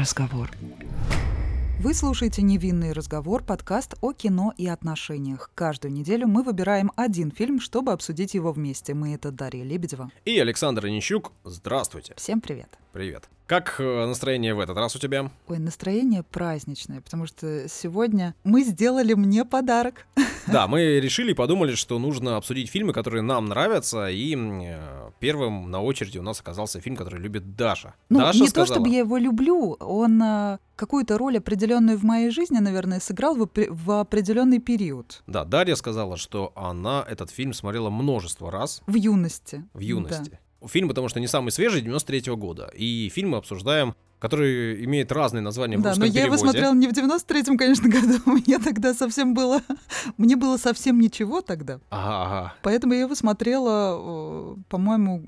разговор. Вы слушаете «Невинный разговор» — подкаст о кино и отношениях. Каждую неделю мы выбираем один фильм, чтобы обсудить его вместе. Мы — это Дарья Лебедева. И Александр Онищук. Здравствуйте. Всем привет. Привет. Как э, настроение в этот раз у тебя? Ой, настроение праздничное, потому что сегодня мы сделали мне подарок. Да, мы решили и подумали, что нужно обсудить фильмы, которые нам нравятся, и э, первым на очереди у нас оказался фильм, который любит Даша. Ну, Даша не сказала, то, чтобы я его люблю, он э, какую-то роль определенную в моей жизни, наверное, сыграл в, в определенный период. Да, Дарья сказала, что она этот фильм смотрела множество раз В юности. в юности. Фильм, потому что не самый свежий, 93 года. И фильм мы обсуждаем, который имеет разные названия в Да, русском но я его смотрела не в 93-м, конечно, году. Мне тогда совсем было... Мне было совсем ничего тогда. Ага, ага. Поэтому я его смотрела, э, по-моему,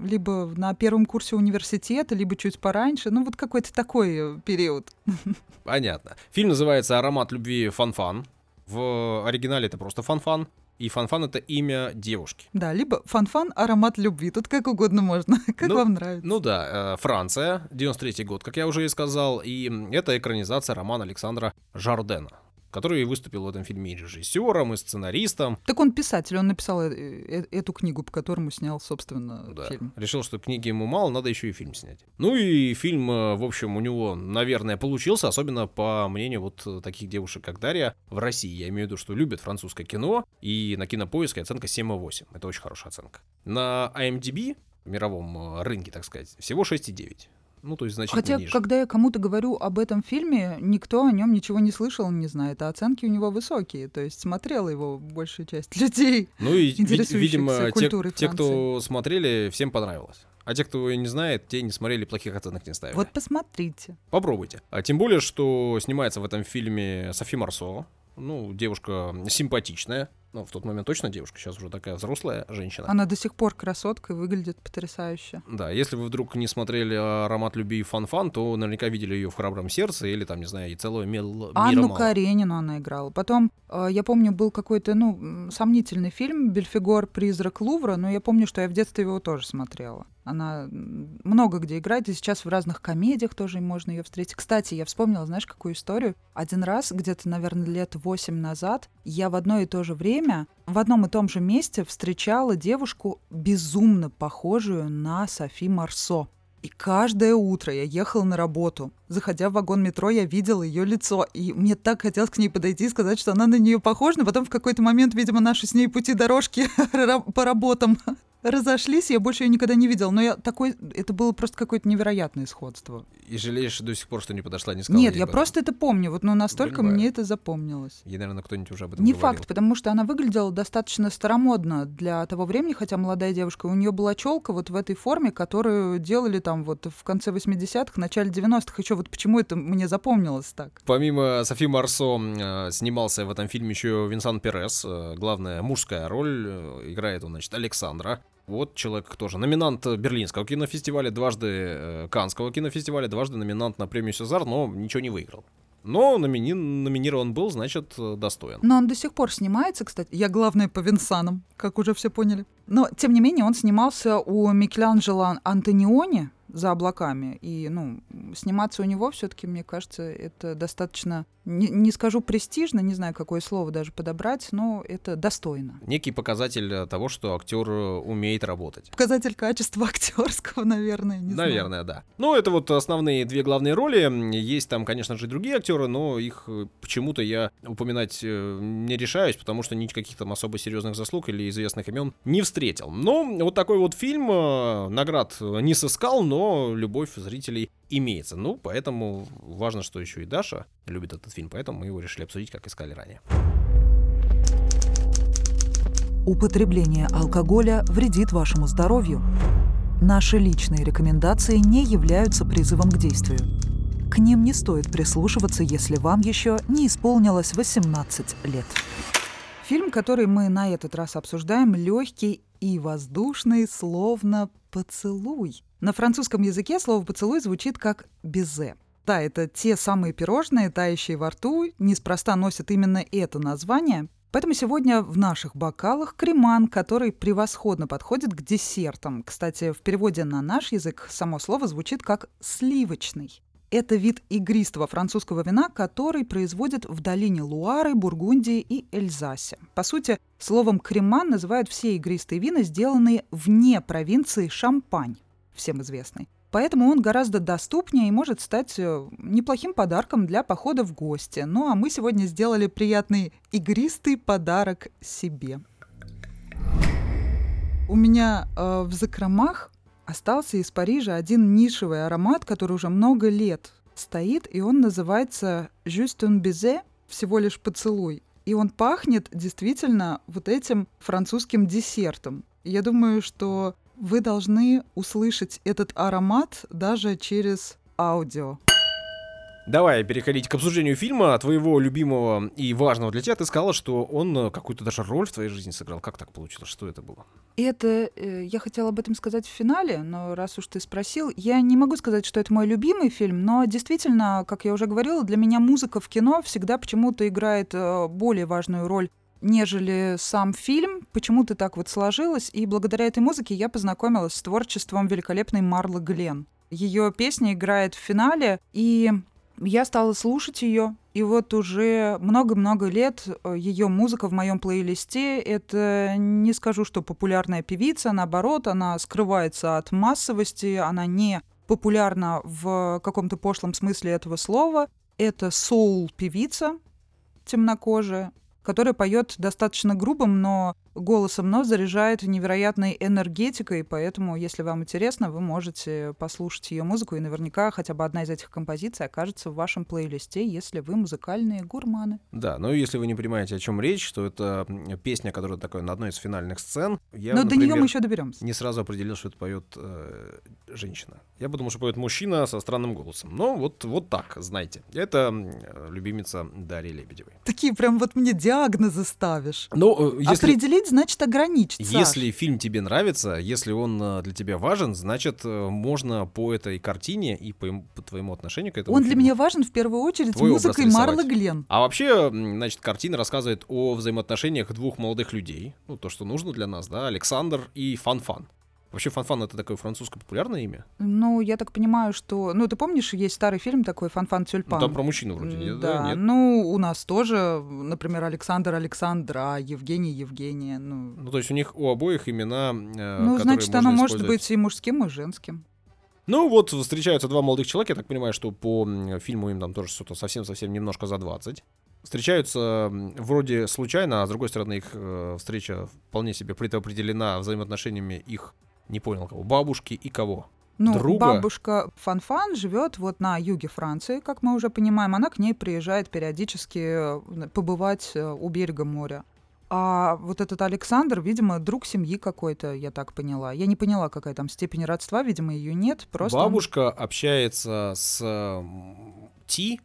либо на первом курсе университета, либо чуть пораньше. Ну, вот какой-то такой э, период. Понятно. Фильм называется «Аромат любви Фанфан». В оригинале это просто Фанфан. И Фанфан — это имя девушки. Да, либо фанфан, аромат любви. Тут как угодно можно. Как Ну, вам нравится. Ну да, э, Франция, 93 год, как я уже и сказал, и это экранизация романа Александра Жардена, который выступил в этом фильме и режиссером, и сценаристом. Так он писатель, он написал э, э, эту книгу, по которому снял, собственно, Да. фильм. Решил, что книги ему мало, надо еще и фильм снять. Ну и фильм, э, в общем, у него, наверное, получился, особенно по мнению вот э, таких девушек, как Дарья, в России. Я имею в виду, что любят французское кино, и на кинопоиске оценка 7,8. Это очень хорошая оценка. На IMDb, мировом э, рынке, так сказать, всего 6,9. Ну, то есть значительно Хотя, ниже. когда я кому-то говорю об этом фильме, никто о нем ничего не слышал, не знает, а оценки у него высокие. То есть смотрела его большая часть людей. Ну и, видимо, те, те, кто смотрели, всем понравилось. А те, кто не знает, те не смотрели, плохих оценок не ставили. Вот посмотрите. Попробуйте. А тем более, что снимается в этом фильме Софи Марсо. Ну, девушка симпатичная. Ну, в тот момент точно девушка, сейчас уже такая взрослая женщина. Она до сих пор красотка и выглядит потрясающе. Да, если вы вдруг не смотрели «Аромат любви» и «Фан-фан», то наверняка видели ее в «Храбром сердце» или там, не знаю, и мил... мира Анну мало. Каренину она играла. Потом, э, я помню, был какой-то, ну, сомнительный фильм «Бельфигор. Призрак Лувра», но я помню, что я в детстве его тоже смотрела. Она много где играет, и сейчас в разных комедиях тоже можно ее встретить. Кстати, я вспомнила, знаешь, какую историю? Один раз, где-то, наверное, лет восемь назад, я в одно и то же время в одном и том же месте встречала девушку, безумно похожую на Софи Марсо. И каждое утро я ехала на работу. Заходя в вагон метро, я видела ее лицо. И мне так хотелось к ней подойти и сказать, что она на нее похожа. Но потом в какой-то момент, видимо, наши с ней пути дорожки по работам разошлись. Я больше ее никогда не видела. Но я такой... Это было просто какое-то невероятное сходство. И жалеешь до сих пор, что не подошла, не сказала Нет, я просто это помню. Вот, ну, настолько Понимаю. мне это запомнилось. Ей, наверное, кто-нибудь уже об этом Не говорил. факт, потому что она выглядела достаточно старомодно для того времени, хотя молодая девушка. У нее была челка вот в этой форме, которую делали там вот в конце 80-х, начале 90-х. Еще вот почему это мне запомнилось так. Помимо Софи Марсо э, снимался в этом фильме еще Винсан Перес. э, главная мужская роль. э, играет он, значит, Александра. Вот человек тоже номинант Берлинского кинофестиваля, дважды э, Канского кинофестиваля, дважды номинант на премию Сезар, но ничего не выиграл. Но номини- номинирован был, значит, э, достоин. Но он до сих пор снимается, кстати. Я главное по Винсанам, как уже все поняли. Но, тем не менее, он снимался у Микеланджело Антониони за облаками. И, ну, сниматься у него все-таки, мне кажется, это достаточно, не, не скажу престижно, не знаю, какое слово даже подобрать, но это достойно. Некий показатель э, того, что актер э, умеет работать. Показатель качества актерского, наверное. Не знаю. Наверное, да. Ну, это вот основные две главные роли. Есть там, конечно же, другие актеры, но их э, почему-то я упоминать не решаюсь, потому что никаких там особо серьезных заслуг или известных имен не встретил. Но вот такой вот фильм наград не сыскал, но любовь зрителей имеется. Ну, поэтому важно, что еще и Даша любит этот фильм, поэтому мы его решили обсудить, как искали ранее. Употребление алкоголя вредит вашему здоровью. Наши личные рекомендации не являются призывом к действию. К ним не стоит прислушиваться, если вам еще не исполнилось 18 лет. Фильм, который мы на этот раз обсуждаем, легкий и воздушный, словно поцелуй. На французском языке слово «поцелуй» звучит как «безе». Да, это те самые пирожные, тающие во рту, неспроста носят именно это название. Поэтому сегодня в наших бокалах креман, который превосходно подходит к десертам. Кстати, в переводе на наш язык само слово звучит как «сливочный». Это вид игристого французского вина, который производят в долине Луары, Бургундии и Эльзасе. По сути, словом креман называют все игристые вина, сделанные вне провинции Шампань, всем известной. Поэтому он гораздо доступнее и может стать э, неплохим подарком для похода в гости. Ну а мы сегодня сделали приятный игристый подарок себе. У меня э, в закромах остался из Парижа один нишевый аромат, который уже много лет стоит, и он называется «Juste un baiser», всего лишь поцелуй. И он пахнет действительно вот этим французским десертом. Я думаю, что вы должны услышать этот аромат даже через аудио. Давай переходить к обсуждению фильма, твоего любимого и важного для тебя. Ты сказала, что он какую-то даже роль в твоей жизни сыграл. Как так получилось? Что это было? Это э, я хотела об этом сказать в финале, но раз уж ты спросил, я не могу сказать, что это мой любимый фильм, но действительно, как я уже говорила, для меня музыка в кино всегда почему-то играет э, более важную роль нежели сам фильм. Почему-то так вот сложилось, и благодаря этой музыке я познакомилась с творчеством великолепной Марлы Глен. Ее песня играет в финале, и я стала слушать ее, и вот уже много-много лет э, ее музыка в моем плейлисте. Это не скажу, что популярная певица, наоборот, она скрывается от массовости, она не популярна в каком-то пошлом смысле этого слова. Это соул-певица темнокожая, которая поет достаточно грубым, но голосом, но заряжает невероятной энергетикой, поэтому, если вам интересно, вы можете послушать ее музыку, и наверняка хотя бы одна из этих композиций окажется в вашем плейлисте, если вы музыкальные гурманы. Да, но если вы не понимаете, о чем речь, то это песня, которая такая на одной из финальных сцен. Я, но например, до нее мы еще доберемся. Не сразу определил, что это поет э, женщина. Я подумал, что поет мужчина со странным голосом. Но вот, вот так, знаете. Это любимица Дарьи Лебедевой. Такие прям вот мне диагнозы ставишь. Ну, э, если... Определить Определить значит ограничить. Если Саш. фильм тебе нравится, если он э, для тебя важен, значит, э, можно по этой картине и по, по твоему отношению к этому Он фильму, для меня важен в первую очередь Твой музыкой Марлы Глен. А вообще, значит, картина рассказывает о взаимоотношениях двух молодых людей. Ну, то, что нужно для нас, да, Александр и Фанфан. Вообще Фанфан это такое французское популярное имя? Ну, я так понимаю, что... Ну, ты помнишь, есть старый фильм такой «Фанфан Тюльпан». Ну, там про мужчину вроде, нет? Да, нет? ну, у нас тоже, например, Александр Александра, Евгений Евгения. Ну, ну то есть у них у обоих имена, э, Ну, значит, оно может быть и мужским, и женским. Ну вот встречаются два молодых человека, я так понимаю, что по фильму им там тоже что-то совсем-совсем немножко за 20. Встречаются вроде случайно, а с другой стороны их э, встреча вполне себе предопределена взаимоотношениями их не понял кого, бабушки и кого? Ну, Друга? бабушка Фанфан живет вот на юге Франции, как мы уже понимаем. Она к ней приезжает периодически э, побывать э, у берега моря. А вот этот Александр, видимо, друг семьи какой-то, я так поняла. Я не поняла, какая там степень родства, видимо, ее нет. Просто Бабушка общается с Ти,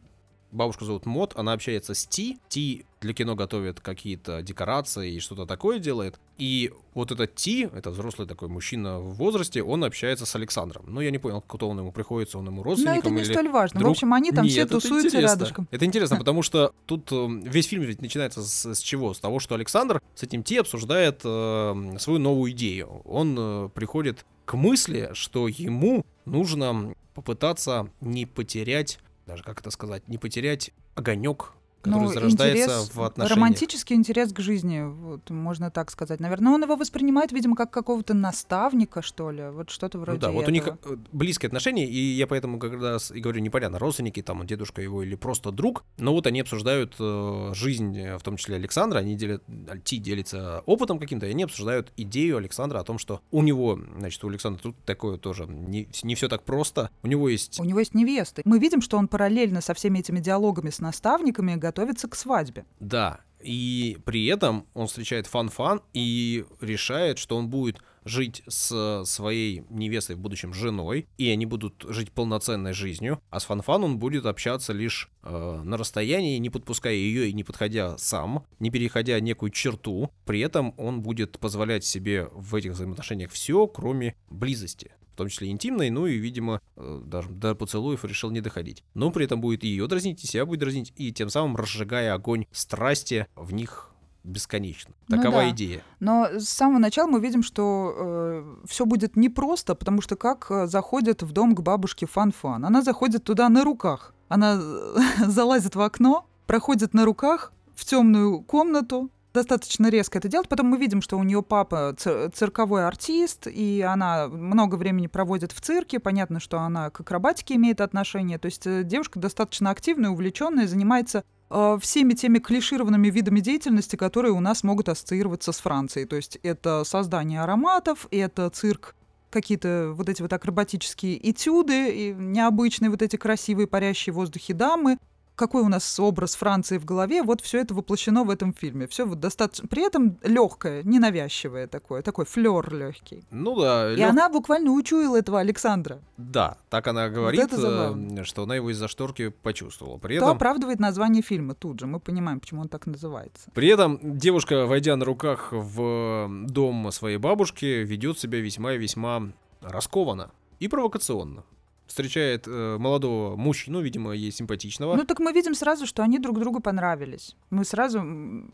бабушку зовут Мод, она общается с Ти. Ти для кино готовит какие-то декорации и что-то такое делает. И вот этот Ти, это взрослый такой мужчина в возрасте, он общается с Александром. Но я не понял, кто он ему приходится, он ему родственником Но это не или столь важно. Друг... В общем, они там Нет, все тусуются рядышком. Это интересно, потому что тут э, весь фильм ведь начинается с, с чего? С того, что Александр с этим Ти обсуждает э, свою новую идею. Он э, приходит к мысли, что ему нужно попытаться не потерять даже как это сказать, не потерять огонек который ну, зарождается интерес, в отношениях. Романтический интерес к жизни, вот, можно так сказать. Наверное, он его воспринимает, видимо, как какого-то наставника, что ли, вот что-то вроде Ну да, этого. вот у них э, близкие отношения, и я поэтому когда и говорю, непонятно, родственники, там, дедушка его или просто друг, но вот они обсуждают э, жизнь, э, в том числе Александра, они делят, Ти делится опытом каким-то, и они обсуждают идею Александра о том, что у него, значит, у Александра тут такое тоже не, не все так просто, у него есть... У него есть невесты. Мы видим, что он параллельно со всеми этими диалогами с наставниками готовится к свадьбе. Да, и при этом он встречает Фан-Фан и решает, что он будет жить с своей невестой, в будущем женой, и они будут жить полноценной жизнью, а с Фан-Фан он будет общаться лишь э, на расстоянии, не подпуская ее и не подходя сам, не переходя некую черту. При этом он будет позволять себе в этих взаимоотношениях все, кроме близости в том числе интимной, ну и, видимо, э, даже до поцелуев решил не доходить. Но при этом будет и ее дразнить, и себя будет дразнить, и тем самым разжигая огонь страсти в них бесконечно. Ну Такова да. идея. Но с самого начала мы видим, что э, все будет непросто, потому что как э, заходит в дом к бабушке Фан-Фан? Она заходит туда на руках. Она э, залазит в окно, проходит на руках в темную комнату, достаточно резко это делает. Потом мы видим, что у нее папа цир- цирковой артист, и она много времени проводит в цирке. Понятно, что она к акробатике имеет отношение. То есть э, девушка достаточно активная, увлеченная, занимается э, всеми теми клишированными видами деятельности, которые у нас могут ассоциироваться с Францией. То есть это создание ароматов, это цирк какие-то вот эти вот акробатические этюды, и необычные вот эти красивые парящие в воздухе дамы, какой у нас образ Франции в голове, вот все это воплощено в этом фильме. Все вот достаточно, при этом легкое, ненавязчивое такое, такой флер легкий. Ну да, И лёг- она буквально учуяла этого Александра. да, так она говорит, это забавно. э, что она его из-за шторки почувствовала. При То этом, оправдывает название фильма тут же. Мы понимаем, почему он так называется. при этом девушка, войдя на руках в дом своей бабушки, ведет себя весьма и весьма раскованно и провокационно. Встречает э, молодого мужчину, видимо, ей симпатичного. Ну так мы видим сразу, что они друг другу понравились. Мы сразу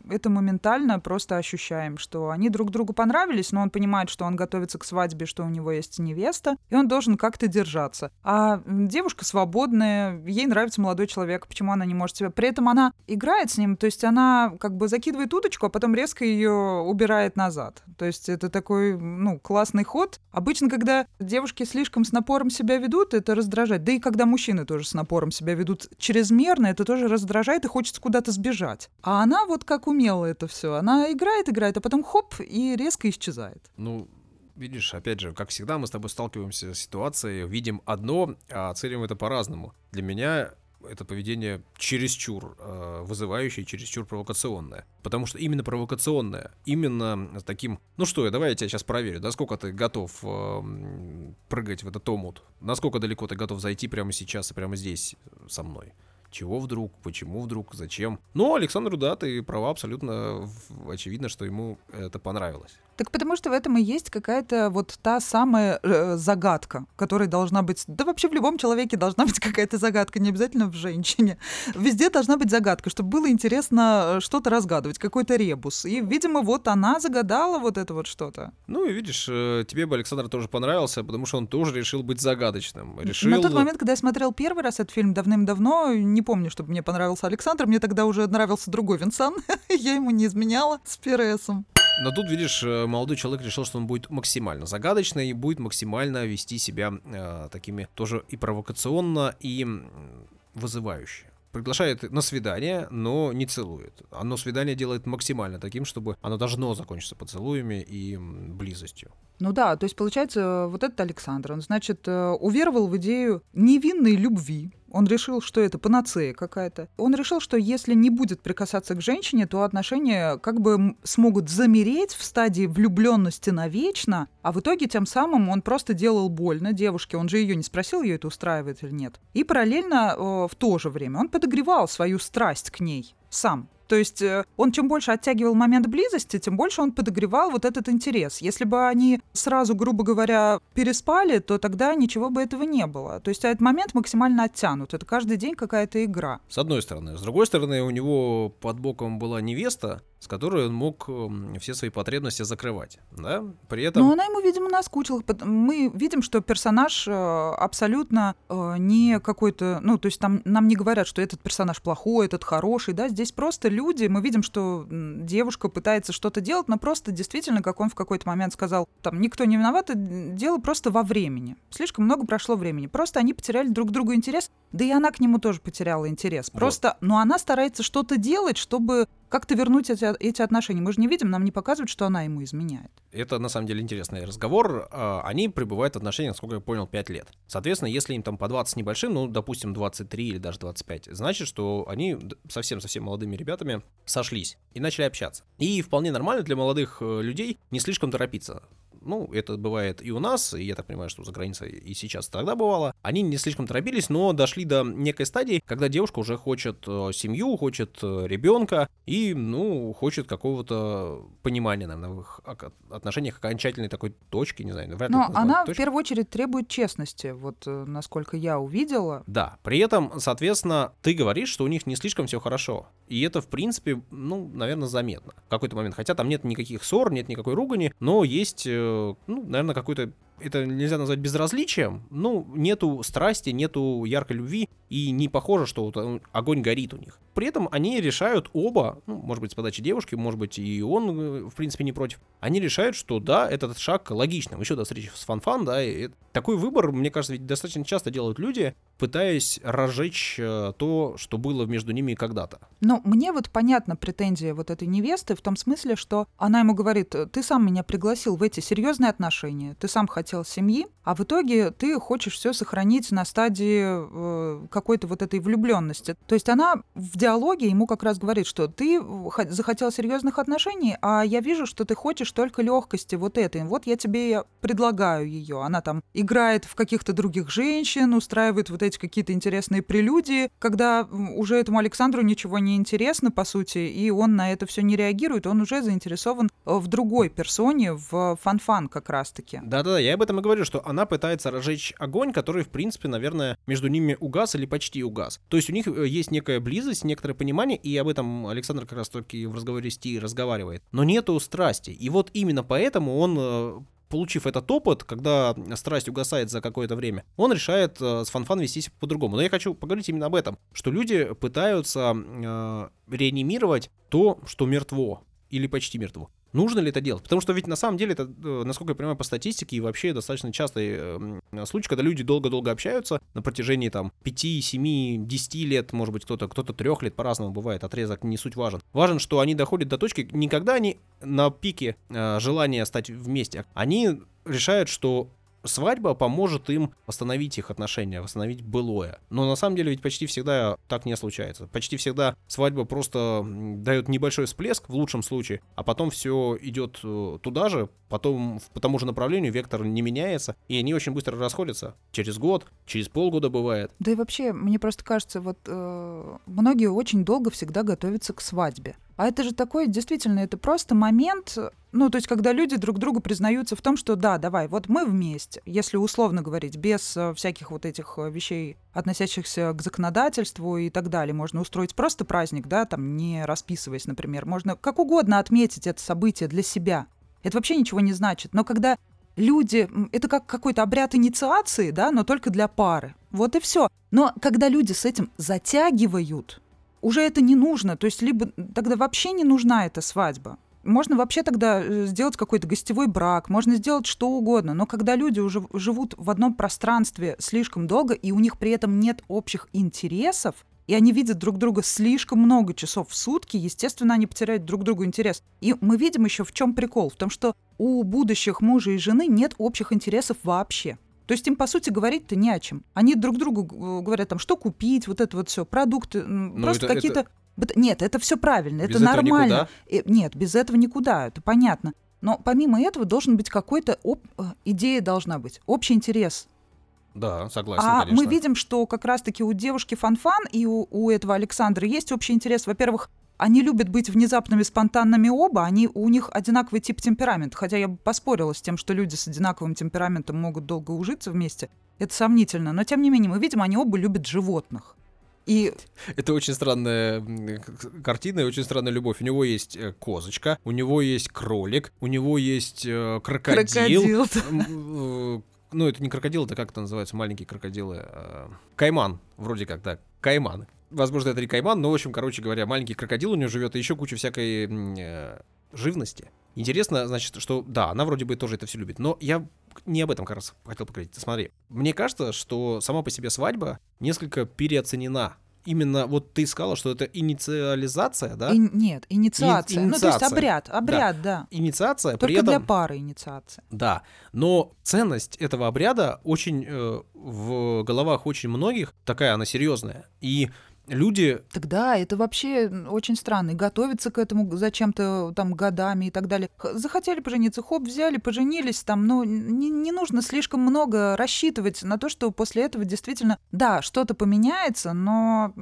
это моментально просто ощущаем, что они друг другу понравились, но он понимает, что он готовится к свадьбе, что у него есть невеста, и он должен как-то держаться. А девушка свободная, ей нравится молодой человек, почему она не может себя... При этом она играет с ним, то есть она как бы закидывает удочку, а потом резко ее убирает назад. То есть это такой, ну, классный ход. Обычно, когда девушки слишком с напором себя ведут, это раздражает. Да и когда мужчины тоже с напором себя ведут чрезмерно, это тоже раздражает и хочется куда-то сбежать. А она вот как умела это все. Она играет, играет, а потом хоп, и резко исчезает. Ну, видишь, опять же, как всегда, мы с тобой сталкиваемся с ситуацией, видим одно, а оценим это по-разному. Для меня это поведение чересчур э, вызывающее, чересчур провокационное. Потому что именно провокационное, именно таким... Ну что, я, давай я тебя сейчас проверю, насколько ты готов э, прыгать в этот омут, насколько далеко ты готов зайти прямо сейчас и прямо здесь со мной. Чего вдруг, почему вдруг, зачем? Ну, Александру, да, ты права абсолютно. Очевидно, что ему это понравилось. Так потому что в этом и есть какая-то вот та самая э, загадка, которая должна быть... Да вообще в любом человеке должна быть какая-то загадка, не обязательно в женщине. Везде должна быть загадка, чтобы было интересно э, что-то разгадывать, какой-то ребус. И, видимо, вот она загадала вот это вот что-то. Ну и видишь, э, тебе бы Александр тоже понравился, потому что он тоже решил быть загадочным. Решил... На тот момент, когда я смотрел первый раз этот фильм давным-давно, не помню, чтобы мне понравился Александр, мне тогда уже нравился другой Винсан, я ему не изменяла с Пересом. Но тут, видишь, э, молодой человек решил, что он будет максимально загадочный и будет максимально вести себя э, такими тоже и провокационно, и вызывающе. Приглашает на свидание, но не целует. Оно свидание делает максимально таким, чтобы оно должно закончиться поцелуями и близостью. Ну да, то есть получается, вот этот Александр, он, значит, э, уверовал в идею невинной любви. Он решил, что это панацея какая-то. Он решил, что если не будет прикасаться к женщине, то отношения как бы смогут замереть в стадии влюбленности навечно, а в итоге тем самым он просто делал больно девушке. Он же ее не спросил, ее это устраивает или нет. И параллельно э, в то же время он подогревал свою страсть к ней сам. То есть э, он чем больше оттягивал момент близости, тем больше он подогревал вот этот интерес. Если бы они сразу, грубо говоря, переспали, то тогда ничего бы этого не было. То есть этот момент максимально оттянут. Это каждый день какая-то игра. С одной стороны. С другой стороны, у него под боком была невеста, с которой он мог все свои потребности закрывать. Да? При этом... Но она ему, видимо, наскучила. Мы видим, что персонаж э, абсолютно э, не какой-то... Ну, то есть там нам не говорят, что этот персонаж плохой, этот хороший, да, здесь просто люди. Мы видим, что девушка пытается что-то делать, но просто действительно, как он в какой-то момент сказал, там, никто не виноват, это дело просто во времени. Слишком много прошло времени. Просто они потеряли друг другу интерес, да и она к нему тоже потеряла интерес. Вот. Просто, но она старается что-то делать, чтобы как-то вернуть эти, эти отношения. Мы же не видим, нам не показывают, что она ему изменяет. Это на самом деле интересный разговор. А, Они пребывают в отношениях, насколько я понял, 5 лет. Соответственно, если им там по 20 с небольшим, ну, допустим, 23 или даже 25, значит, что они совсем-совсем молодыми ребятами сошлись и начали общаться. И вполне нормально для молодых э, людей не слишком торопиться ну, это бывает и у нас, и я так понимаю, что за границей и сейчас тогда бывало, они не слишком торопились, но дошли до некой стадии, когда девушка уже хочет э, семью, хочет э, ребенка и, ну, хочет какого-то понимания, наверное, в их отношениях окончательной такой точки, не знаю. Вряд но она точки. в первую очередь требует честности, вот э, насколько я увидела. Да, при этом, соответственно, ты говоришь, что у них не слишком все хорошо. И это, в принципе, ну, наверное, заметно в какой-то момент. Хотя там нет никаких ссор, нет никакой ругани, но есть, э, ну, наверное, какой-то это нельзя назвать безразличием, ну, нету страсти, нету яркой любви, и не похоже, что вот э, огонь горит у них. При этом они решают оба, ну, может быть, с подачи девушки, может быть, и он, э, в принципе, не против, они решают, что да, этот шаг логичным. Еще до встречи с Фанфан, да, и такой выбор, мне кажется, ведь достаточно часто делают люди, пытаясь разжечь э, то, что было между ними когда-то. Но мне вот понятна претензия вот этой невесты в том смысле, что она ему говорит, ты сам меня пригласил в эти серьезные отношения, ты сам хотел семьи, а в итоге ты хочешь все сохранить на стадии э, какой-то вот этой влюбленности. То есть она в диалоге ему как раз говорит, что ты захотел серьезных отношений, а я вижу, что ты хочешь только легкости вот этой. Вот я тебе предлагаю ее. Она там играет в каких-то других женщин, устраивает вот эти какие-то интересные прелюдии, когда уже этому Александру ничего не интересно, по сути, и он на это все не реагирует, он уже заинтересован э, в другой персоне, в фанфан как раз-таки. Да-да-да, я об этом и говорю, что она пытается разжечь огонь, который, в принципе, наверное, между ними угас или почти угас. То есть у них э, есть некая близость, некоторое понимание, и об этом Александр как раз таки в разговоре с Ти разговаривает. Но нету страсти. И вот именно поэтому он э, получив этот опыт, когда страсть угасает за какое-то время, он решает э, с фанфан вестись по-другому. Но я хочу поговорить именно об этом, что люди пытаются э, реанимировать то, что мертво или почти мертво. Нужно ли это делать? Потому что ведь на самом деле это, э, насколько я понимаю, по статистике и вообще достаточно частый э, случай, когда люди долго-долго общаются на протяжении там 5, 7, 10 лет, может быть, кто-то кто-то 3 лет по-разному бывает, отрезок не суть важен. Важен, что они доходят до точки, никогда они на пике э, желания стать вместе, они решают, что свадьба поможет им восстановить их отношения, восстановить былое. Но на самом деле ведь почти всегда так не случается. Почти всегда свадьба просто дает небольшой всплеск в лучшем случае, а потом все идет э, туда же, потом по тому же направлению вектор не меняется, и они очень быстро расходятся. Через год, через полгода бывает. Да и вообще, мне просто кажется, вот э, многие очень долго всегда готовятся к свадьбе. А это же такой, действительно, это просто момент, ну, то есть, когда люди друг другу признаются в том, что да, давай, вот мы вместе, если условно говорить, без э, всяких вот этих э, вещей, относящихся к законодательству и так далее, можно устроить просто праздник, да, там, не расписываясь, например, можно как угодно отметить это событие для себя. Это вообще ничего не значит. Но когда люди, это как какой-то обряд инициации, да, но только для пары. Вот и все. Но когда люди с этим затягивают, уже это не нужно. То есть либо тогда вообще не нужна эта свадьба. Можно вообще тогда э, сделать какой-то гостевой брак, можно сделать что угодно, но когда люди уже живут в одном пространстве слишком долго, и у них при этом нет общих интересов, и они видят друг друга слишком много часов в сутки, естественно, они потеряют друг другу интерес. И мы видим еще в чем прикол, в том, что у будущих мужа и жены нет общих интересов вообще. То есть им, по сути, говорить-то не о чем. Они друг другу э, говорят, там, что купить, вот это вот все, продукты, Но ну, просто какие-то... Это... Нет, это все правильно, без это нормально. Никуда? Нет, без этого никуда, это понятно. Но помимо этого должен быть какой-то оп... Э, идея должна быть, общий интерес. Да, согласен, А конечно. мы видим, что как раз-таки у девушки Фанфан и у, у этого Александра есть общий интерес. Во-первых, они любят быть внезапными, спонтанными оба, они, у них одинаковый тип темперамента. Хотя я бы поспорила с тем, что люди с одинаковым темпераментом могут долго ужиться вместе. Это сомнительно. Но тем не менее, мы видим, они оба любят животных. И... Это очень странная картина и очень странная любовь. У него есть э, козочка, у него есть кролик, у него есть э, крокодил. крокодил. Э, ну, это не крокодил, это как это называется, маленькие крокодилы. Кайман, вроде как, да, кайман возможно, это не кайман, но, в общем, короче говоря, маленький крокодил у нее живет, и еще куча всякой э, живности. Интересно, значит, что да, она вроде бы тоже это все любит, но я не об этом как раз хотел поговорить. Смотри, мне кажется, что сама по себе свадьба несколько переоценена именно вот ты сказала, что это инициализация, да? И, нет, инициация. И, инициация. Ну, то есть обряд, обряд, да. да. Инициация. Только при этом, для пары инициация. Да, но ценность этого обряда очень э, в головах очень многих такая, она серьезная. И люди... Тогда это вообще очень странно. И готовиться к этому зачем-то там годами и так далее. Захотели пожениться, хоп, взяли, поженились там. Но не, не нужно слишком много рассчитывать на то, что после этого действительно, да, что-то поменяется, но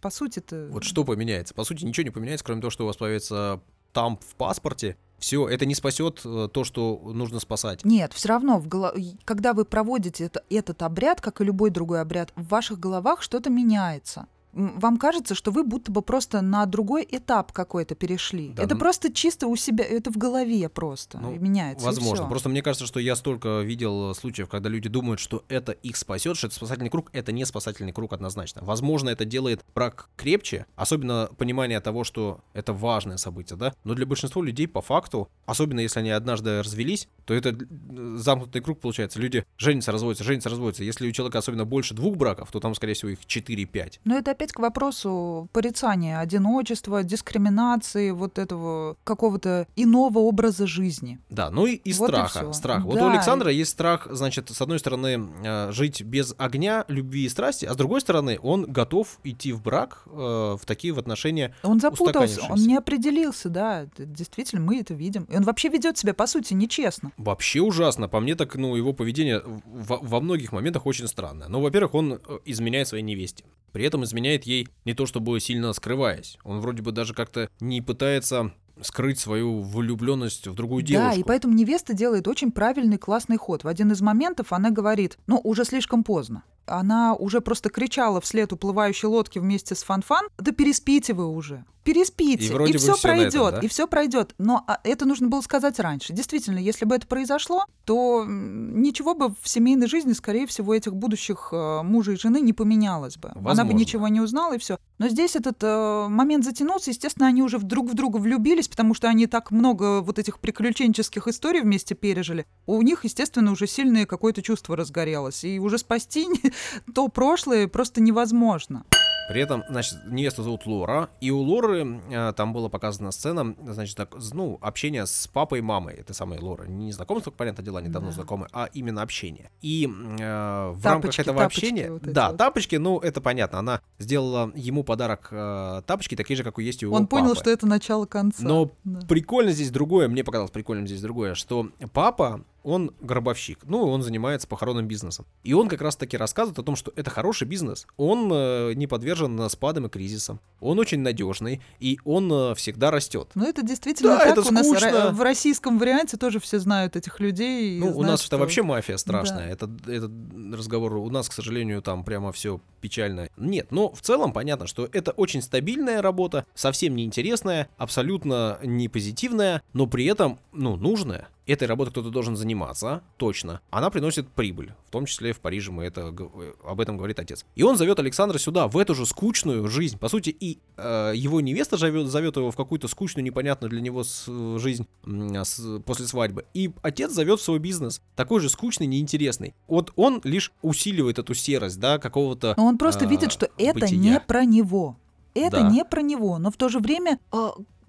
по сути-то... Вот что поменяется? По сути, ничего не поменяется, кроме того, что у вас появится там в паспорте, все, это не спасет э, то, что нужно спасать. Нет, все равно, в голо... когда вы проводите это, этот обряд, как и любой другой обряд, в ваших головах что-то меняется вам кажется, что вы будто бы просто на другой этап какой-то перешли. Да, это ну... просто чисто у себя, это в голове просто ну, меняется. Возможно. Просто мне кажется, что я столько видел случаев, когда люди думают, что это их спасет, что это спасательный круг. Это не спасательный круг однозначно. Возможно, это делает брак крепче, особенно понимание того, что это важное событие, да. Но для большинства людей по факту, особенно если они однажды развелись, то это замкнутый круг получается. Люди женятся, разводятся, женятся, разводятся. Если у человека особенно больше двух браков, то там, скорее всего, их 4-5. Но это опять опять к вопросу порицания одиночества, дискриминации, вот этого какого-то иного образа жизни. Да, ну и, и вот страха. И страх. Да. Вот у Александра есть страх, значит, с одной стороны, э, жить без огня, любви и страсти, а с другой стороны, он готов идти в брак, э, в такие в отношения Он запутался, он не определился, да, действительно, мы это видим. И он вообще ведет себя, по сути, нечестно. Вообще ужасно. По мне так, ну, его поведение во, во многих моментах очень странное. Ну, во-первых, он э, изменяет своей невесте. При этом изменяет ей не то чтобы сильно скрываясь. Он вроде бы даже как-то не пытается скрыть свою влюбленность в другую девушку. Да, и поэтому невеста делает очень правильный, классный ход. В один из моментов она говорит, ну, уже слишком поздно. Она уже просто кричала вслед уплывающей лодки вместе с Фанфан, да переспите вы уже переспите, и, и все пройдет, этом, да? и все пройдет. Но а, это нужно было сказать раньше. Действительно, если бы это произошло, то ничего бы в семейной жизни, скорее всего, этих будущих э, мужа и жены не поменялось бы. Возможно. Она бы ничего не узнала и все. Но здесь этот э, момент затянулся, естественно, они уже друг в друга влюбились, потому что они так много вот этих приключенческих историй вместе пережили. У них, естественно, уже сильное какое-то чувство разгорелось, и уже спасти то прошлое просто невозможно. При этом, значит, невесту зовут Лора, и у Лоры э, там была показана сцена, значит, так, ну, общение с папой и мамой, это самая Лора. Не знакомство, понятно, дела, недавно да. знакомы, а именно общение. И э, в тапочки, рамках этого тапочки общения... Вот да, вот. тапочки, ну, это понятно, она сделала ему подарок э, тапочки, такие же, как и есть у его Он папы. понял, что это начало конца. Но да. прикольно здесь другое, мне показалось прикольным здесь другое, что папа он гробовщик, ну, он занимается похоронным бизнесом. И он как раз-таки рассказывает о том, что это хороший бизнес, он э, не подвержен спадам и кризисам, он очень надежный, и он э, всегда растет. Ну, это действительно да, так, это у нас в российском варианте тоже все знают этих людей. Ну, знают, у нас что... это вообще мафия страшная, да. это, это разговор, у нас, к сожалению, там прямо все печально. Нет, но в целом понятно, что это очень стабильная работа, совсем неинтересная, абсолютно не позитивная, но при этом, ну, нужная этой работой кто-то должен заниматься, точно. Она приносит прибыль, в том числе в Париже мы это, об этом говорит отец. И он зовет Александра сюда, в эту же скучную жизнь. По сути, и э, его невеста зовет, зовет его в какую-то скучную, непонятную для него с, жизнь с, после свадьбы. И отец зовет в свой бизнес, такой же скучный, неинтересный. Вот он лишь усиливает эту серость, да, какого-то... Но он просто э, видит, что это бытия. не про него. Это да. не про него, но в то же время э,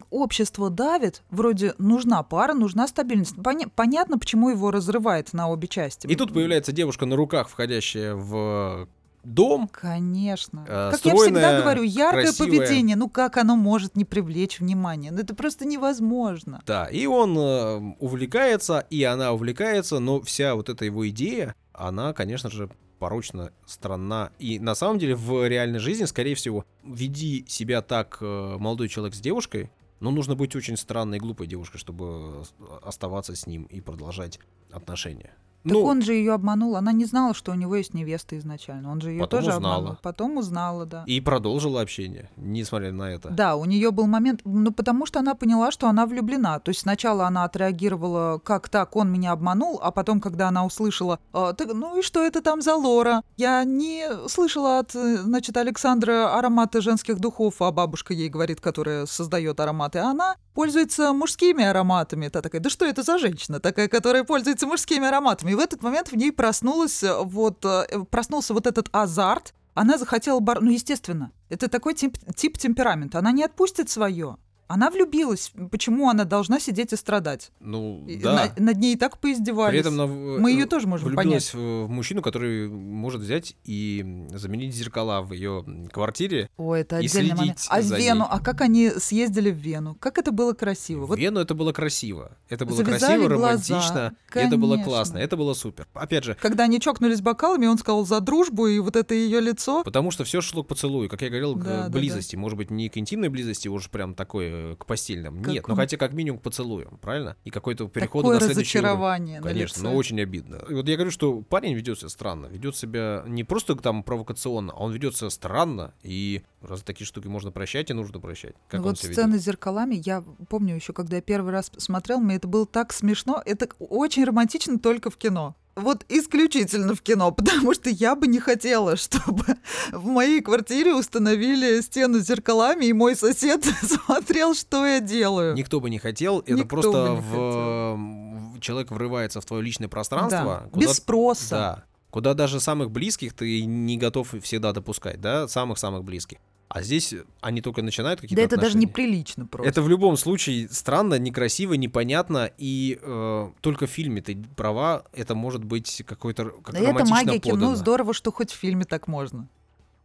общество давит, вроде нужна пара, нужна стабильность. Поня- понятно, почему его разрывает на обе части. И тут появляется девушка на руках, входящая в дом. Конечно. Э, как стройная, я всегда говорю, яркое красивое. поведение, ну как оно может не привлечь внимание? Ну это просто невозможно. Да, и он э, увлекается, и она увлекается, но вся вот эта его идея, она, конечно же, порочно, странна. И на самом деле в реальной жизни, скорее всего, веди себя так э, молодой человек с девушкой, но нужно быть очень странной и глупой девушкой, чтобы оставаться с ним и продолжать отношения. Так ну, он же ее обманул. Она не знала, что у него есть невеста изначально. Он же ее тоже узнала. обманул. Потом узнала, да. И продолжила общение, несмотря на это. Да, у нее был момент, ну потому что она поняла, что она влюблена. То есть сначала она отреагировала, как так, он меня обманул, а потом, когда она услышала, а, так, ну и что это там за Лора? Я не слышала от, значит, Александра ароматы женских духов, а бабушка ей говорит, которая создает ароматы. А она пользуется мужскими ароматами. Та такая, да что это за женщина такая, которая пользуется мужскими ароматами? В этот момент в ней проснулась э, вот, э, проснулся вот этот азарт. Она захотела бар... Ну, естественно, это такой тип, тип темперамента. Она не отпустит свое. Она влюбилась. Почему она должна сидеть и страдать? Ну, И да. на- над ней и так поиздевались. При этом она Мы ее э, тоже можем влюбилась понять. в в мужчину, который может взять и заменить зеркала в ее квартире. О, это и отдельный момент. А за Вену, ней. а как они съездили в Вену? Как это было красиво. В Вот Вену это было красиво. Это было Завязали красиво, глаза. романтично. Это было классно. Это было супер. Опять же, когда они чокнулись бокалами, он сказал за дружбу, и вот это ее лицо. Потому что все шло к поцелую, как я говорил, к Да, э, да, близости. Может быть, не к интимной близости, уж прям такой э, к постельным. Как Нет, он- хотя как минимум к поцелуям, правильно? И какой-то переход Такое на следующий уровень. разочарование на Конечно, лице. но очень обидно. И вот я говорю, что парень ведет себя странно, ведет себя не просто там провокационно, а он ведет себя странно, и раз такие штуки можно прощать, и нужно прощать. Как Ну вот сцены ведет. с зеркалами, я помню еще, когда я первый раз смотрел, мне это было так смешно. Это очень романтично только в кино. Вот исключительно в кино, потому что я бы не хотела, чтобы в моей квартире установили стену с зеркалами, и мой сосед смотрел, что я делаю. Никто бы не хотел, это Никто просто в... в- человек врывается в твое личное пространство. Да, куда- Без спроса. Да. Куда даже самых близких ты не готов всегда допускать, да, самых-самых близких. А здесь они только начинают какие-то Да это даже отношения. неприлично просто. Это в любом случае странно, некрасиво, непонятно, и э, только в фильме ты права, это может быть какой-то как Да это магия кино, подано. здорово, что хоть в фильме так можно.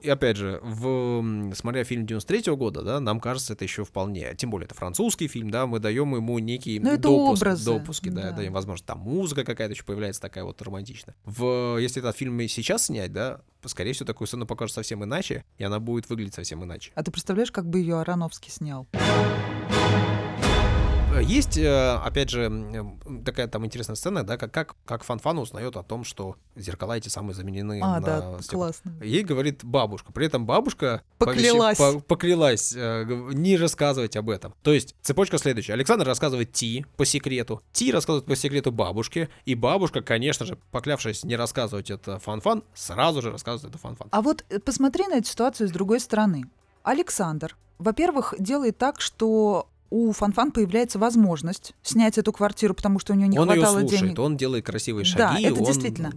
И опять же, в, смотря фильм 93 года, да, нам кажется это еще вполне, тем более это французский фильм, да, мы даем ему некий Ну, это допуск, образы, допуски, да, да. даем, возможно, там музыка какая-то еще появляется такая вот романтичная. В, если этот фильм и сейчас снять, да, скорее всего, такую сцену покажут совсем иначе, и она будет выглядеть совсем иначе. А ты представляешь, как бы ее Ароновский снял? Э, Есть, э, опять же, м, такая там интересная сцена, да, как, как, как Фанфан узнает о том, что зеркала эти самые заменены А, на да, стекло. классно. Ей говорит бабушка. При этом бабушка Поклялась. повещи- по- поклялась э, не рассказывать об этом. То есть цепочка следующая. Александр рассказывает Ти по секрету. Ти рассказывает по секрету бабушке. И бабушка, конечно же, поклявшись не рассказывать это Фанфан, сразу же рассказывает это Фанфан. А вот э, посмотри на эту ситуацию с другой стороны. Александр, во-первых, делает так, что у Фанфан появляется возможность снять эту квартиру, потому что у нее не он ее хватало слушает, денег. он делает красивые Да, шаги. это он действительно.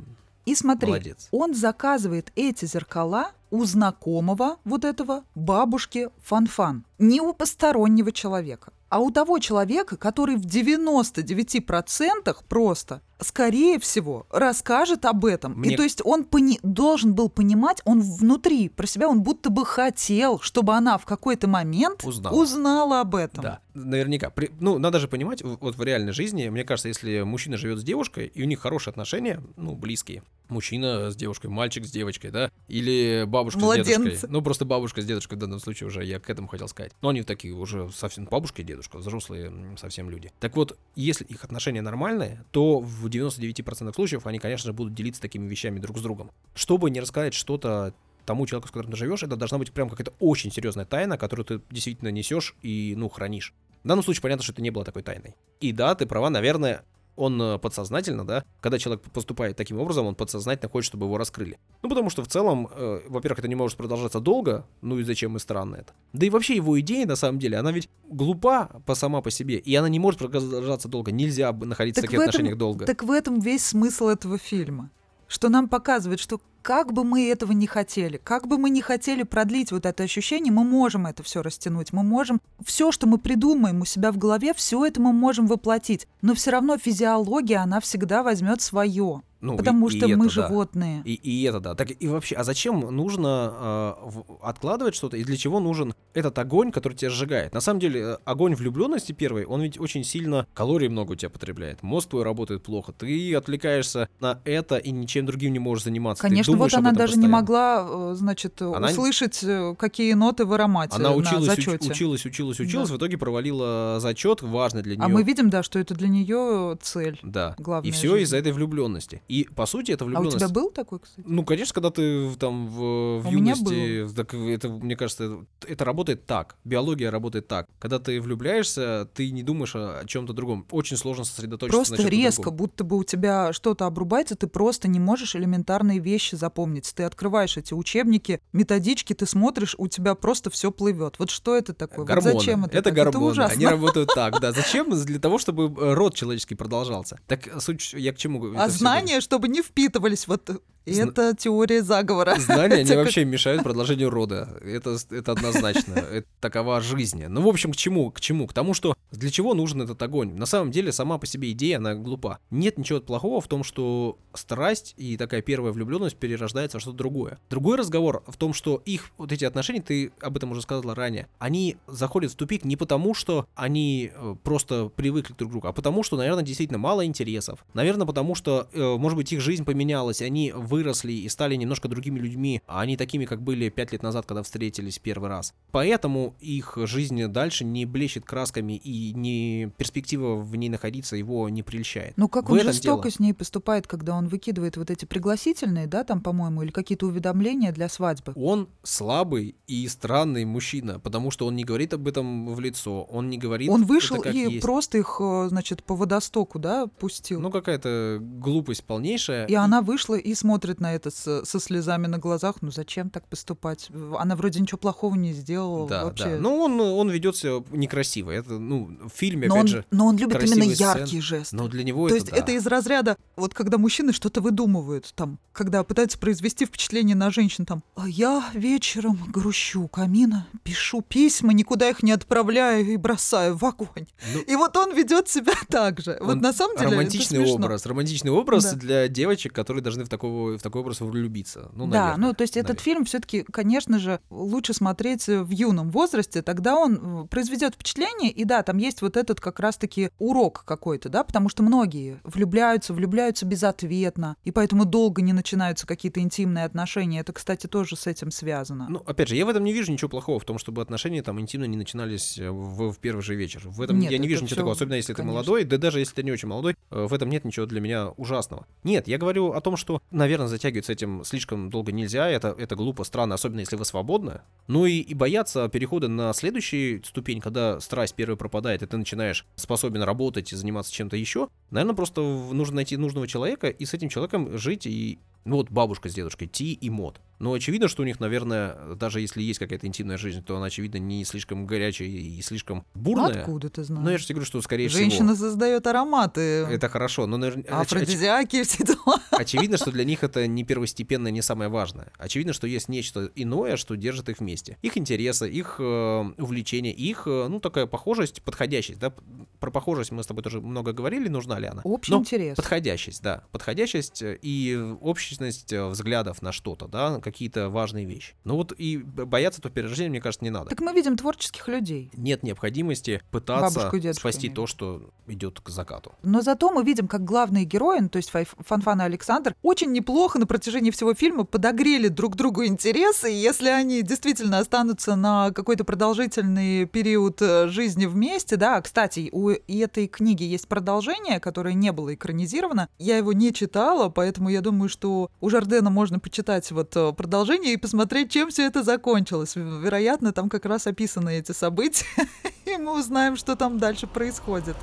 И смотри, Молодец. он заказывает эти зеркала у знакомого вот этого бабушки Фанфан. Не у постороннего человека, а у того человека, который в 99% просто, скорее всего, расскажет об этом. Мне- И то есть он пони- должен был понимать, он внутри, про себя, он будто бы хотел, чтобы она в какой-то момент Узнала. узнала об этом. Да, наверняка. При- ну, надо же понимать, вот в реальной жизни, мне кажется, если мужчина живет с девушкой, и у них хорошие отношения, ну, близкие, мужчина с девушкой, мальчик с девочкой, да, или бабушка с Младенцы. дедушкой. Ну, просто бабушка с дедушкой в данном случае уже, я к этому хотел сказать. Но они такие уже совсем бабушка и дедушка, взрослые совсем люди. Так вот, если их отношения нормальные, то в 99% случаев они, конечно же, будут делиться такими вещами друг с другом. Чтобы не рассказать что-то тому человеку, с которым ты живешь, это должна быть прям какая-то очень серьезная тайна, которую ты действительно несешь и, ну, хранишь. В данном случае понятно, что это не было такой тайной. И да, ты права, наверное, он э, подсознательно, да, когда человек поступает таким образом, он подсознательно хочет, чтобы его раскрыли. Ну, потому что в целом, э, во-первых, это не может продолжаться долго, ну и зачем и странно это. Да и вообще его идея, на самом деле, она ведь глупа по сама по себе, и она не может продолжаться долго. Нельзя находиться Так в таких в этом- отношениях долго. Так в этом весь смысл этого фильма. Что нам показывает, что как бы мы этого не хотели, как бы мы не хотели продлить вот это ощущение, мы можем это все растянуть, мы можем все, что мы придумаем у себя в голове, все это мы можем воплотить. Но все равно физиология, она всегда возьмет свое. Ну, и- потому и что мы это да. животные. И, и это да. Так и вообще, а зачем нужно э, в- откладывать что-то? И для чего нужен этот огонь, который тебя сжигает? На самом деле, э, огонь влюбленности первый, он ведь очень сильно калорий много у тебя потребляет. Мозг твой работает плохо. Ты отвлекаешься на это и ничем другим не можешь заниматься. Конечно, вот она даже не постоянно. могла, э, значит, Она- услышать, э, какие ноты в аромате Она на училась, уч- зачете. училась, училась, училась, Да. в итоге провалила зачет, важный для нее. А мы видим, да, что это для нее цель. Да. главная и все из-за этой влюбленности. И по сути, эта А у влюбленность. тебя был такой, кстати? Ну, конечно, когда ты там в, в У юности, так это, мне кажется, это, это работает так. Биология работает так. Когда ты влюбляешься, ты не думаешь о, чем-то другом. Очень сложно сосредоточиться на Просто резко, другом. будто бы у тебя что-то обрубается, ты просто не можешь элементарные вещи запомнить. Ты открываешь эти учебники, методички, ты смотришь, у тебя просто все плывет. Вот что это такое? Вот Гормоны. зачем это? это так? гормоны. ужасно. Они работают так, да. Зачем? Для того, чтобы э, род человеческий продолжался. Так суть я к чему? А знания, чтобы не впитывались вот Зна... Это теория заговора. Знания, они вообще мешают продолжению рода. Это, это однозначно. Это такова жизнь. Ну, в общем, к чему? К чему? К тому, что для чего нужен этот огонь? На самом деле, сама по себе идея, она глупа. Нет ничего плохого в том, что страсть и такая первая влюбленность перерождается в что-то другое. Другой разговор в том, что их вот эти отношения, ты об этом уже сказала ранее, они заходят в тупик не потому, что они э, просто привыкли друг к другу, а потому, что, наверное, действительно мало интересов. Наверное, потому что, э, может быть, их жизнь поменялась, они выросли и стали немножко другими людьми, а они такими, как были пять лет назад, когда встретились первый раз. Поэтому их жизнь дальше не блещет красками и не перспектива в ней находиться его не прельщает. Ну как в он жестоко дело. с ней поступает, когда он выкидывает вот эти пригласительные, да, там, по-моему, или какие-то уведомления для свадьбы? Он слабый и странный мужчина, потому что он не говорит об этом в лицо, он не говорит. Он вышел и есть. просто их, э, значит, по водостоку, да, пустил. Ну какая-то глупость полнейшая. И, и она вышла и смотрит на это с, со слезами на глазах. Ну зачем так поступать? Она вроде ничего плохого не сделала. Да, вообще. да. Ну он он ведет себя некрасиво. Это ну в фильме но опять он, же. Но он любит именно яркие жесты. Но для него То это. есть да. это из разряда вот когда мужчины что-то выдумывают там, когда пытаются произвести впечатление на женщин там. А я вечером грущу камина, пишу письма, никуда их не отправляю и бросаю в огонь. Ну, и вот он ведет себя так же. Вот на самом деле романтичный это образ, романтичный образ да. для девочек, которые должны в такого в такой образ влюбиться. Ну, да, наверное, ну то есть наверное. этот фильм все-таки, конечно же, лучше смотреть в юном возрасте, тогда он произведет впечатление, и да, там есть вот этот как раз-таки урок какой-то, да, потому что многие влюбляются, влюбляются безответно, и поэтому долго не начинаются какие-то интимные отношения. Это, кстати, тоже с этим связано. Ну, опять же, я в этом не вижу ничего плохого, в том, чтобы отношения там интимно не начинались э, в, в первый же вечер. В этом Нет, я не вижу ничего такого, особенно если конечно. ты молодой, да даже если ты не очень молодой, э, в этом нет ничего для меня ужасного. Нет, я говорю о том, что, наверное, затягивать с этим слишком долго нельзя, это, это глупо, странно, особенно если вы свободны. Ну и, и бояться перехода на следующую ступень, когда страсть первая пропадает, и ты начинаешь способен работать и заниматься чем-то еще, наверное, просто нужно найти нужного человека и с этим человеком жить и ну вот бабушка с дедушкой, Ти и Мод. Но очевидно, что у них, наверное, даже если есть какая-то интимная жизнь, то она, очевидно, не слишком горячая и слишком бурная. Ну, откуда ты знаешь? Ну, я же тебе говорю, что, скорее Женщина всего... Женщина создает ароматы. Это хорошо, но... Наверное, Афродизиаки, оч... все дела. Очевидно, что для них это не первостепенное, не самое важное. Очевидно, что есть нечто иное, что держит их вместе. Их интересы, их э, увлечения, их, э, ну, такая похожесть, подходящесть, да? Про похожесть мы с тобой тоже много говорили, нужна ли она. Общий но интерес. Подходящесть, да. Подходящесть и общественность э, взглядов на что-то, да, какие-то важные вещи. Ну вот и бояться этого перерождения, мне кажется, не надо. Так мы видим творческих людей. Нет необходимости пытаться спасти то, что идет к закату. Но зато мы видим, как главные герои, ну, то есть Фанфан и Александр, очень неплохо на протяжении всего фильма подогрели друг другу интересы, и если они действительно останутся на какой-то продолжительный период э, жизни вместе, да, кстати, у этой книги есть продолжение, которое не было экранизировано, я его не читала, поэтому я думаю, что у Жардена можно почитать вот э, продолжение и посмотреть, чем все это закончилось. Вероятно, там как раз описаны эти события, и мы узнаем, что там дальше происходит.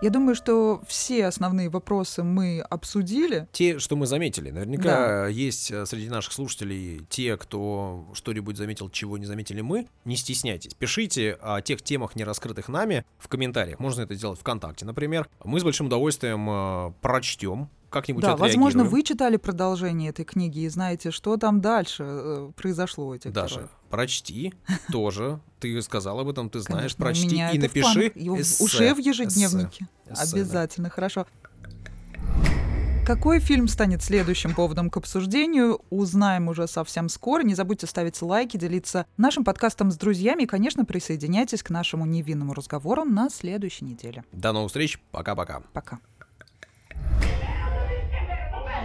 Я думаю, что все основные вопросы мы обсудили. Те, что мы заметили. Наверняка да. есть э, среди наших слушателей те, кто что-нибудь заметил, чего не заметили мы. Не стесняйтесь. Пишите о тех темах, не раскрытых нами, в комментариях. Можно это сделать ВКонтакте, например. Мы с большим удовольствием э, прочтем как-нибудь Да, возможно, вы читали продолжение этой книги и знаете, что там дальше э, произошло у этих Даша, героев. прочти тоже. Ты сказал об этом, ты знаешь. Конечно, прочти и напиши эссе. Уже в ежедневнике. Эссе. Обязательно, хорошо. Какой фильм станет следующим поводом к обсуждению, узнаем уже совсем скоро. Не забудьте ставить лайки, делиться нашим подкастом с друзьями и, конечно, присоединяйтесь к нашему невинному разговору на следующей неделе. До новых встреч. Пока-пока. Пока. -пока. Пока.